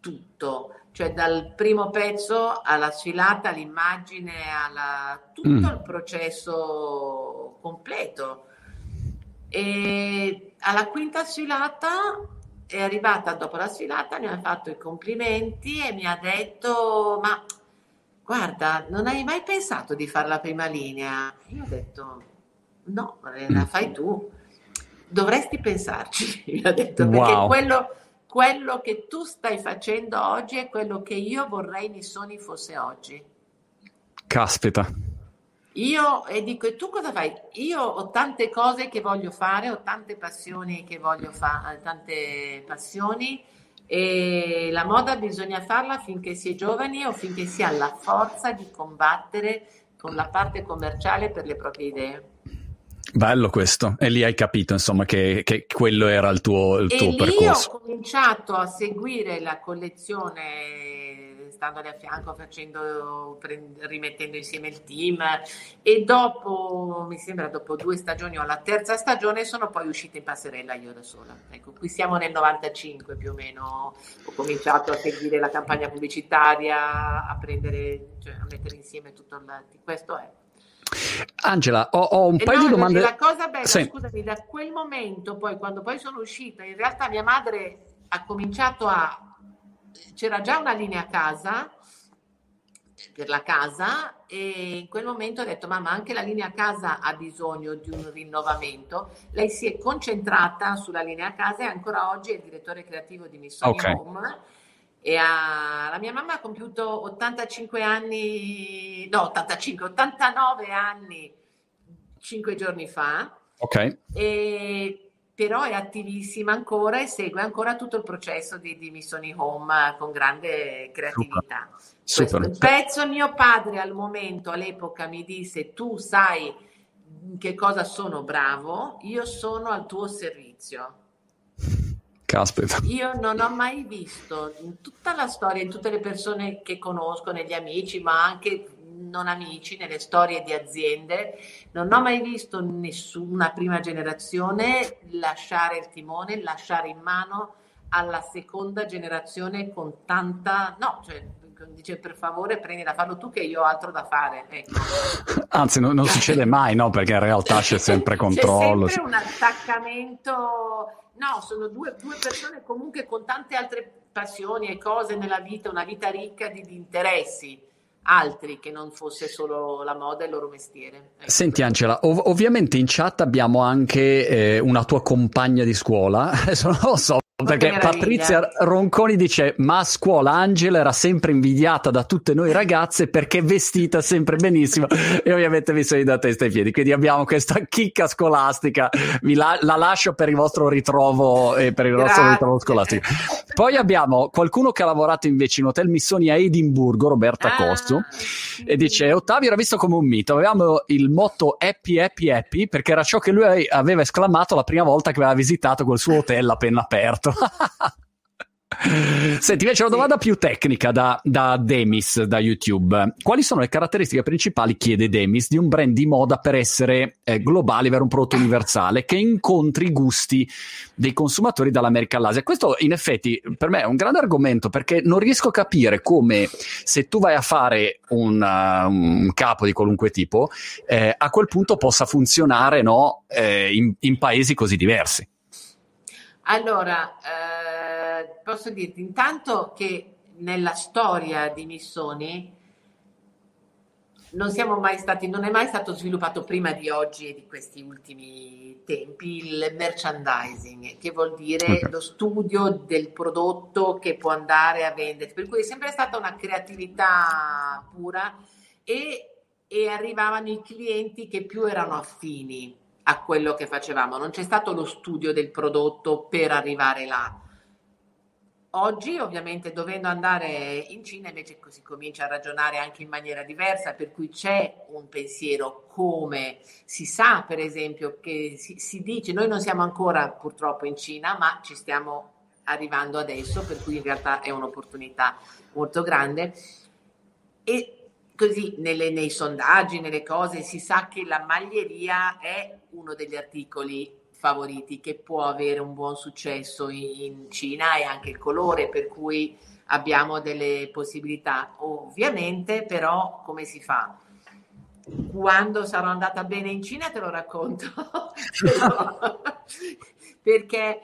tutto, cioè dal primo pezzo alla sfilata, all'immagine, alla, tutto mm. il processo completo. E alla quinta sfilata è arrivata dopo la sfilata, mi ha fatto i complimenti e mi ha detto: Ma guarda, non hai mai pensato di fare la prima linea? Io ho detto: No, la fai tu. Dovresti pensarci, mi ha detto, perché wow. quello, quello che tu stai facendo oggi è quello che io vorrei Missoni fosse oggi. Caspita. Io e dico, e tu cosa fai? Io ho tante cose che voglio fare, ho tante passioni che voglio fare, tante passioni e la moda bisogna farla finché si è giovani o finché si ha la forza di combattere con la parte commerciale per le proprie idee. Bello questo, e lì hai capito insomma che, che quello era il tuo, il tuo percorso. Io ho cominciato a seguire la collezione standole a fianco, facendo, rimettendo insieme il team e dopo, mi sembra dopo due stagioni o la terza stagione sono poi uscita in passerella io da sola. Ecco, qui siamo nel 95 più o meno, ho cominciato a seguire la campagna pubblicitaria, a prendere, cioè a mettere insieme tutto il... questo è. Angela, ho, ho un paio no, di domande. La cosa bella, sì. scusami, da quel momento, poi quando poi sono uscita, in realtà mia madre ha cominciato a c'era già una linea a casa per la casa e in quel momento ho detto mamma anche la linea a casa ha bisogno di un rinnovamento. Lei si è concentrata sulla linea a casa e ancora oggi è il direttore creativo di Miss okay. Home e ha, la mia mamma ha compiuto 85 anni no 85 89 anni 5 giorni fa. Ok. E però è attivissima ancora e segue ancora tutto il processo di, di Missioni Home con grande creatività. Super. Super. Pezzo mio padre al momento, all'epoca, mi disse tu sai che cosa sono bravo, io sono al tuo servizio. Caspita. Io non ho mai visto in tutta la storia, in tutte le persone che conosco, negli amici, ma anche non amici, nelle storie di aziende, non ho mai visto nessuna prima generazione lasciare il timone, lasciare in mano alla seconda generazione con tanta... No, cioè, dice per favore prendi da farlo tu che io ho altro da fare. Ecco. Anzi, no, non succede mai, no? Perché in realtà c'è sempre controllo. C'è sempre un attaccamento. No, sono due, due, persone comunque con tante altre passioni e cose nella vita, una vita ricca di, di interessi altri che non fosse solo la moda e il loro mestiere. Ecco. Senti Angela, ov- ovviamente in chat abbiamo anche eh, una tua compagna di scuola, adesso non lo so perché Patrizia Ronconi dice: Ma a scuola Angela era sempre invidiata da tutte noi ragazze perché vestita sempre benissimo. E ovviamente vi sei da testa ai piedi. Quindi abbiamo questa chicca scolastica. Vi la, la lascio per il vostro ritrovo e per il Grazie. vostro ritrovo scolastico. Poi abbiamo qualcuno che ha lavorato invece in Hotel Missoni a Edimburgo, Roberta ah, Costu, sì. e dice: Ottavio era visto come un mito. Avevamo il motto happy, happy, happy, perché era ciò che lui aveva esclamato la prima volta che aveva visitato quel suo hotel appena aperto. Senti, invece una domanda più tecnica da, da, Demis, da YouTube. Quali sono le caratteristiche principali, chiede Demis, di un brand di moda per essere eh, globale, avere un prodotto universale che incontri i gusti dei consumatori dall'America all'Asia? Questo in effetti per me è un grande argomento perché non riesco a capire come se tu vai a fare un, uh, un capo di qualunque tipo, eh, a quel punto possa funzionare no, eh, in, in paesi così diversi. Allora, eh, posso dirti intanto che nella storia di Missoni non siamo mai stati, non è mai stato sviluppato prima di oggi e di questi ultimi tempi il merchandising, che vuol dire lo studio del prodotto che può andare a vendere. Per cui è sempre stata una creatività pura e, e arrivavano i clienti che più erano affini a quello che facevamo, non c'è stato lo studio del prodotto per arrivare là. Oggi ovviamente dovendo andare in Cina invece si comincia a ragionare anche in maniera diversa, per cui c'è un pensiero come si sa per esempio che si, si dice, noi non siamo ancora purtroppo in Cina, ma ci stiamo arrivando adesso, per cui in realtà è un'opportunità molto grande. E così nelle, nei sondaggi, nelle cose, si sa che la maglieria è uno degli articoli favoriti che può avere un buon successo in Cina e anche il colore, per cui abbiamo delle possibilità. Ovviamente però come si fa? Quando sarò andata bene in Cina te lo racconto, perché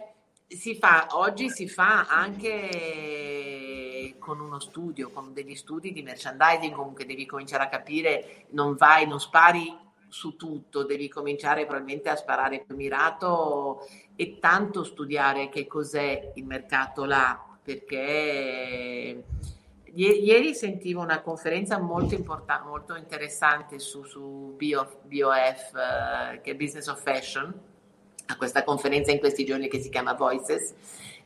si fa, oggi si fa anche con uno studio, con degli studi di merchandising, comunque devi cominciare a capire, non vai, non spari su tutto, devi cominciare probabilmente a sparare più mirato e tanto studiare che cos'è il mercato là, perché ieri sentivo una conferenza molto importante, molto interessante su, su BOF, BOF uh, che è Business of Fashion, a questa conferenza in questi giorni che si chiama Voices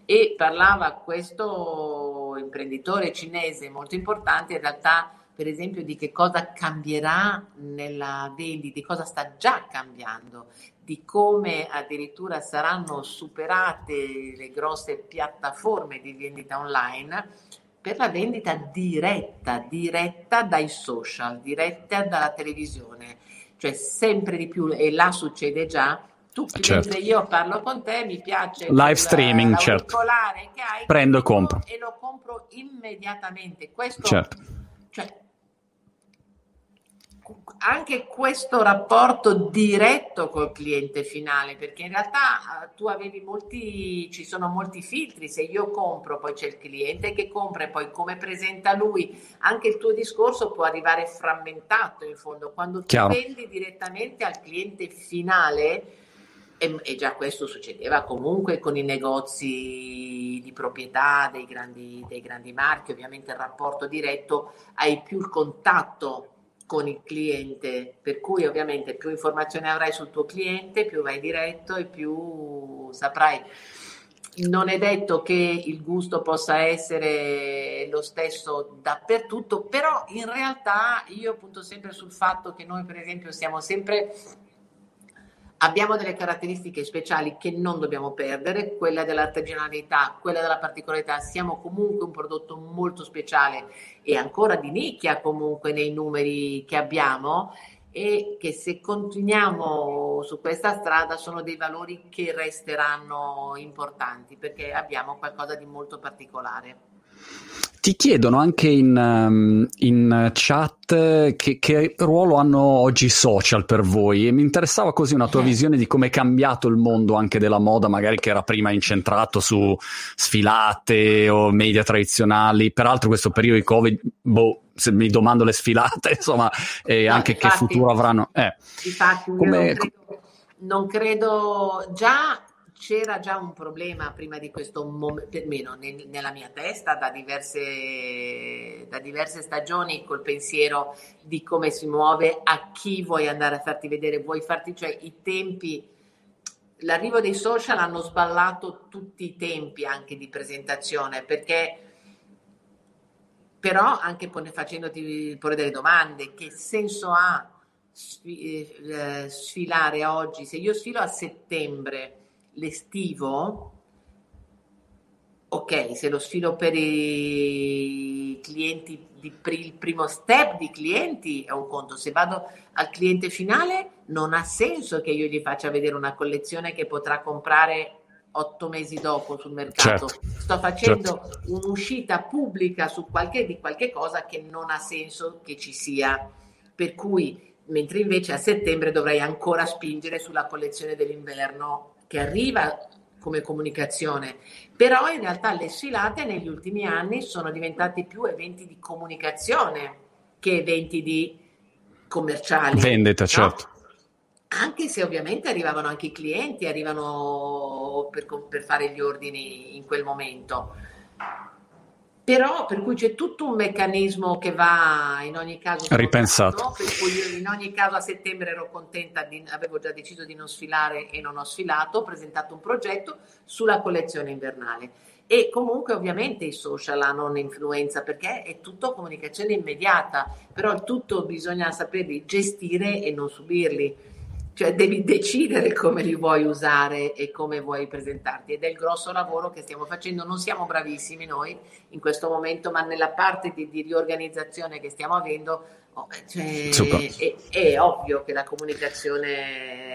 e parlava questo imprenditore cinese molto importante in realtà per esempio, di che cosa cambierà nella vendita, di cosa sta già cambiando, di come addirittura saranno superate le grosse piattaforme di vendita online per la vendita diretta, diretta dai social, diretta dalla televisione, cioè sempre di più, e là succede già, tu certo. mentre io parlo con te mi piace live streaming certo che hai prendo e compro e lo compro immediatamente questo certo. Anche questo rapporto diretto col cliente finale, perché in realtà eh, tu avevi molti, ci sono molti filtri, se io compro poi c'è il cliente che compra e poi come presenta lui, anche il tuo discorso può arrivare frammentato in fondo, quando tu Chiaro. vendi direttamente al cliente finale, e, e, già questo succedeva comunque con i negozi di proprietà dei grandi, dei grandi marchi, ovviamente il rapporto diretto, hai più il contatto con il cliente, per cui ovviamente più informazioni avrai sul tuo cliente, più vai diretto e più saprai. Non è detto che il gusto possa essere lo stesso dappertutto, però in realtà io punto sempre sul fatto che noi per esempio siamo sempre Abbiamo delle caratteristiche speciali che non dobbiamo perdere, quella dell'artigianalità, quella della particolarità. Siamo comunque un prodotto molto speciale e ancora di nicchia comunque nei numeri che abbiamo e che se continuiamo su questa strada sono dei valori che resteranno importanti perché abbiamo qualcosa di molto particolare. Ti chiedono anche in, um, in chat che, che, ruolo hanno oggi i social per voi e mi interessava così una tua visione di come è cambiato il mondo anche della moda, magari che era prima incentrato su sfilate o media tradizionali. Peraltro questo periodo di Covid, boh, se mi domando le sfilate, insomma, e no, anche infatti, che futuro avranno. Eh, infatti, come, non credo, non credo già c'era già un problema prima di questo momento, perlomeno nel, nella mia testa, da diverse, da diverse stagioni, col pensiero di come si muove, a chi vuoi andare a farti vedere, vuoi farti, cioè i tempi, l'arrivo dei social hanno sballato tutti i tempi anche di presentazione, perché però anche facendoti porre delle domande, che senso ha eh, sfilare oggi? Se io sfilo a settembre, l'estivo, ok, se lo sfilo per i clienti, di, per il primo step di clienti è un conto, se vado al cliente finale non ha senso che io gli faccia vedere una collezione che potrà comprare otto mesi dopo sul mercato. Certo. Sto facendo certo. un'uscita pubblica su qualche, di qualche cosa che non ha senso che ci sia. Per cui, mentre invece a settembre dovrei ancora spingere sulla collezione dell'inverno che arriva come comunicazione, però in realtà le sfilate negli ultimi anni sono diventati più eventi di comunicazione che eventi di commerciali. Vendita, no? certo. Anche se ovviamente arrivavano anche i clienti, arrivano per, per fare gli ordini in quel momento però per cui c'è tutto un meccanismo che va in ogni caso ripensato. No? Per cui io in ogni caso a settembre ero contenta, di, avevo già deciso di non sfilare e non ho sfilato, ho presentato un progetto sulla collezione invernale. E comunque ovviamente i social hanno un'influenza perché è tutto comunicazione immediata, però tutto bisogna saperli gestire e non subirli cioè devi decidere come li vuoi usare e come vuoi presentarti ed è il grosso lavoro che stiamo facendo. Non siamo bravissimi noi in questo momento, ma nella parte di, di riorganizzazione che stiamo avendo oh, cioè, è, è ovvio che la comunicazione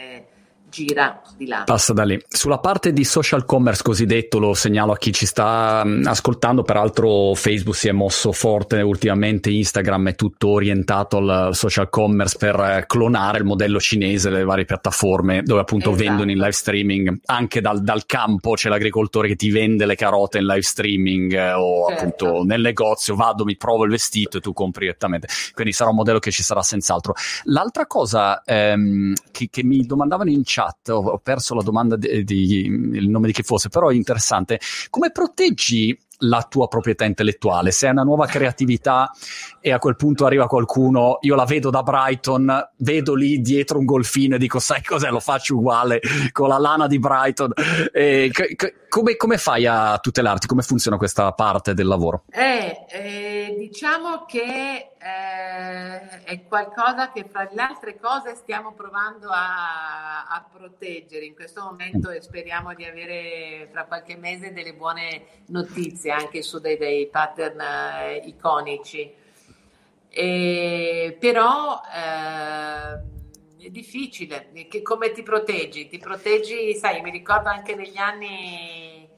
gira di là. Passa da lì. Sulla parte di social commerce cosiddetto, lo segnalo a chi ci sta mm, ascoltando, peraltro Facebook si è mosso forte ultimamente, Instagram è tutto orientato al social commerce per eh, clonare il modello cinese, le varie piattaforme dove appunto esatto. vendono in live streaming, anche dal, dal, campo c'è l'agricoltore che ti vende le carote in live streaming eh, o certo. appunto nel negozio, vado, mi provo il vestito e tu compri direttamente. Quindi sarà un modello che ci sarà senz'altro. L'altra cosa ehm, che, che mi domandavano in chat chat, ho, ho perso la domanda di, di, il nome di chi fosse, però è interessante. Come proteggi la tua proprietà intellettuale. Se è una nuova creatività e a quel punto arriva qualcuno, io la vedo da Brighton, vedo lì dietro un golfino e dico, sai cos'è, lo faccio uguale con la lana di Brighton. E, c- c- come, come, fai a tutelarti? Come funziona questa parte del lavoro? Eh, eh, diciamo che eh, è qualcosa che fra le altre cose stiamo provando a, a, proteggere in questo momento e speriamo di avere fra qualche mese delle buone notizie anche su dei, dei pattern eh, iconici. E, però eh, è difficile, che, come ti proteggi? Ti proteggi, sai, mi ricordo anche negli anni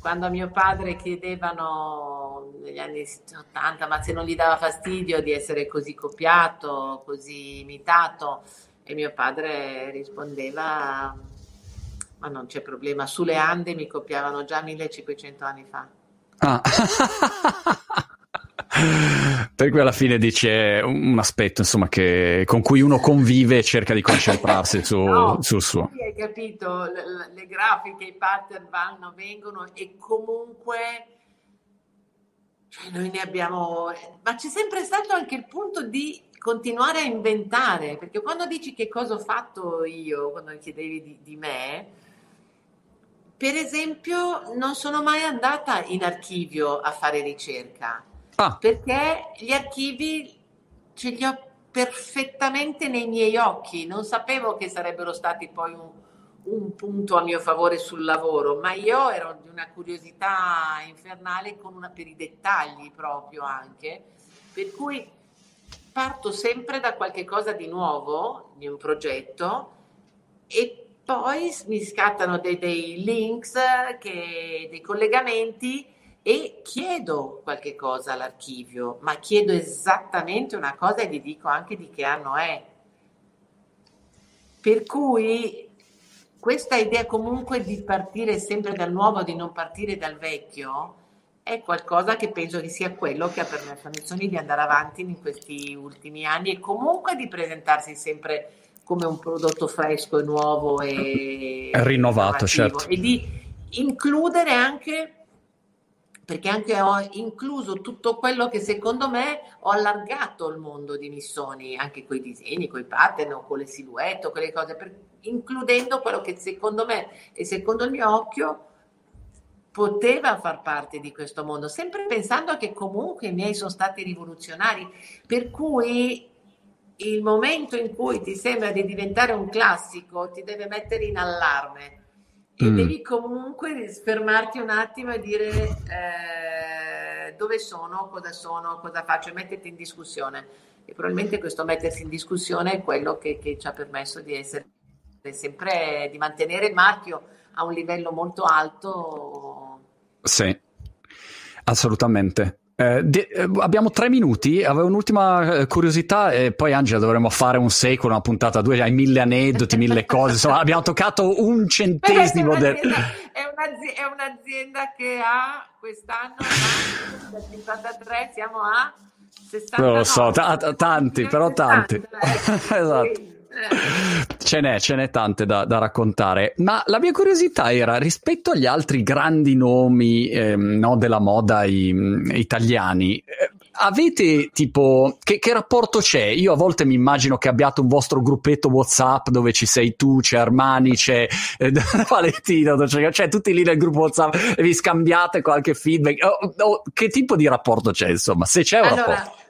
quando a mio padre chiedevano negli anni 80, ma se non gli dava fastidio di essere così copiato, così imitato, e mio padre rispondeva, ma non c'è problema, sulle Ande mi copiavano già 1500 anni fa. Ah. per cui alla fine dice un aspetto insomma che, con cui uno convive e cerca di concentrarsi su, no, sul suo. Hai capito, le, le, grafiche, i pattern vanno, vengono e comunque cioè noi ne abbiamo, ma c'è sempre stato anche il punto di continuare a inventare, perché quando dici che cosa ho fatto io, quando chiedevi di, di me, per esempio non sono mai andata in archivio a fare ricerca Ah. Perché gli archivi ce li ho perfettamente nei miei occhi, non sapevo che sarebbero stati poi un, un punto a mio favore sul lavoro, ma io ero di una curiosità infernale una, per i dettagli proprio anche, per cui parto sempre da qualche cosa di nuovo, di un progetto, e poi mi scattano dei, dei links, che, dei collegamenti e chiedo qualche cosa all'archivio, ma chiedo esattamente una cosa e gli dico anche di che anno è. Per cui questa idea comunque di partire sempre dal nuovo, di non partire dal vecchio, è qualcosa che penso che sia quello che ha permesso a Missoni di andare avanti in questi ultimi anni e comunque di presentarsi sempre come un prodotto fresco e nuovo e rinnovato, certo. E di includere anche perché anche ho incluso tutto quello che secondo me ho allargato il mondo di Missoni, anche con i disegni, con i pattern, con le silhouette, quelle cose, per, includendo quello che secondo me e secondo il mio occhio poteva far parte di questo mondo, sempre pensando che comunque i miei sono stati rivoluzionari, per cui il momento in cui ti sembra di diventare un classico ti deve mettere in allarme e mm. devi comunque fermarti un attimo e dire eh, dove sono, cosa sono, cosa faccio e metterti in discussione. E probabilmente questo mettersi in discussione è quello che, che ci ha permesso di essere sempre, di mantenere il marchio a un livello molto alto. Sì, assolutamente. Eh, de- eh, abbiamo tre minuti, avevo un'ultima eh, curiosità e poi Angela dovremmo fare un secolo, una puntata due, hai mille aneddoti, mille cose, insomma abbiamo toccato un centesimo è, un'azienda, del... è, un'azienda, è un'azienda che ha quest'anno, da 53 siamo a 60. Non lo so, t- tanti, però tanti. esatto. Ce n'è, ce n'è tante da, da, raccontare, ma la mia curiosità era rispetto agli altri grandi nomi eh, no, della moda i, italiani. Eh, avete tipo che, che, rapporto c'è? Io a volte mi immagino che abbiate un vostro gruppetto WhatsApp dove ci sei tu, c'è Armani, c'è eh, Valentino, c'è, c'è, tutti lì nel gruppo WhatsApp e vi scambiate qualche feedback. Oh, oh, che tipo di rapporto c'è, insomma? Se c'è un allora, rapporto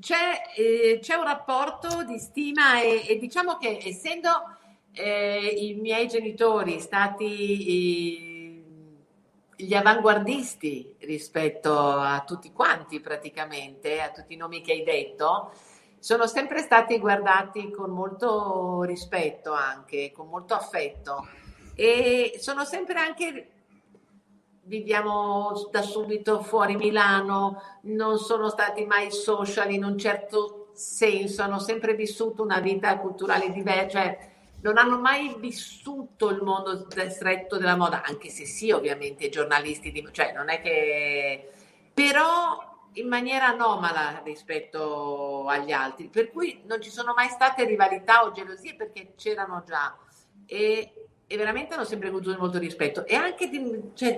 c'è, eh, c'è un rapporto di stima e, e diciamo che essendo eh, i miei genitori stati eh, gli avanguardisti rispetto a tutti quanti praticamente, a tutti i nomi che hai detto, sono sempre stati guardati con molto rispetto anche, con molto affetto. E sono sempre anche viviamo da subito fuori Milano, non sono stati mai social in un certo senso, hanno sempre vissuto una vita culturale diversa, cioè non hanno mai vissuto il mondo stretto della moda, anche se sì, ovviamente, giornalisti, di, cioè non è che... però in maniera anomala rispetto agli altri, per cui non ci sono mai state rivalità o gelosie perché c'erano già. E e veramente hanno sempre avuto molto rispetto. E anche di, cioè,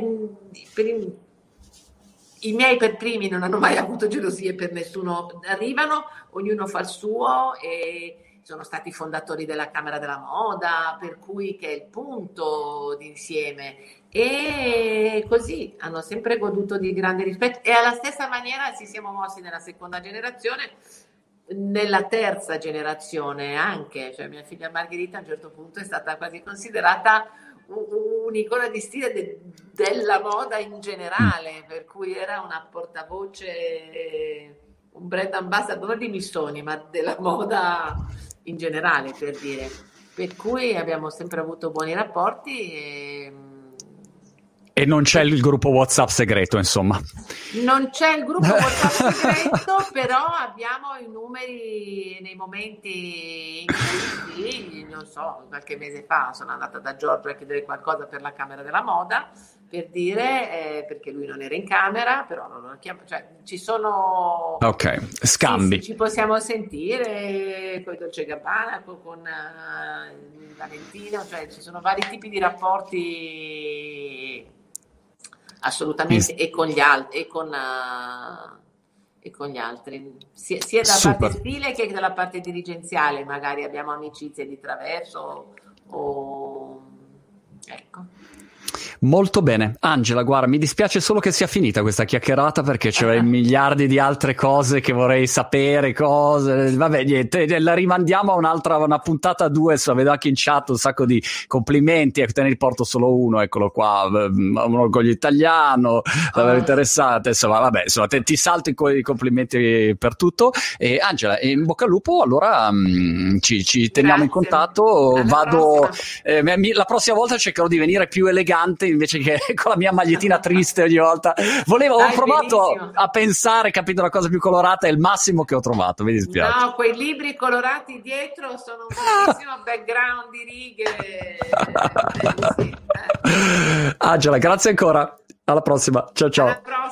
per il, I miei per primi non hanno mai avuto gelosie per nessuno, arrivano, ognuno fa il suo e sono stati fondatori della Camera della Moda, per cui che è il punto d'insieme. E così hanno sempre goduto di grande rispetto. E alla stessa maniera ci siamo mossi nella seconda generazione nella terza generazione anche, cioè mia figlia Margherita a un certo punto è stata quasi considerata un'icona di stile de, della moda in generale, per cui era una portavoce, un brand ambassador di Missoni, ma della moda in generale, per dire. Per cui abbiamo sempre avuto buoni rapporti e e non c'è il gruppo WhatsApp segreto, insomma. Non c'è il gruppo WhatsApp segreto, però abbiamo i numeri nei momenti in cui, non so, qualche mese fa sono andata da Giorgio a chiedere qualcosa per la Camera della Moda, per dire, eh, perché lui non era in camera, però non lo chiamo, cioè ci sono... Ok, scambi. Sì, sì, ci possiamo sentire con Dolce Gabbana, con, con uh, Valentino, cioè ci sono vari tipi di rapporti assolutamente, e con gli altri, e con, uh, e con gli altri, sia, sia dalla Super. parte stile che dalla parte dirigenziale, magari abbiamo amicizie di traverso o ecco. Molto bene. Angela, guarda, mi dispiace solo che sia finita questa chiacchierata perché c'è miliardi di altre cose che vorrei sapere, cose. Vabbè, niente, la rimandiamo a un'altra, una puntata due, so, vedo anche in chat un sacco di complimenti, ecco, te ne riporto solo uno, eccolo qua, mm, un orgoglio italiano, oh. interessante, insomma, vabbè, insomma, te, ti salto i complimenti per tutto. E Angela, in bocca al lupo, allora mh, mm, ci, ci, teniamo Grazie. in contatto, Alla vado, eh, la prossima volta cercherò di venire più elegante invece che con la mia magliettina triste ogni volta. Volevo, Dai, ho provato benissimo. a pensare, capito, la cosa più colorata è il massimo che ho trovato, mi dispiace. No, quei libri colorati dietro sono un bellissimo background di righe. Angela, grazie ancora. Alla prossima. Ciao ciao. Alla prossima.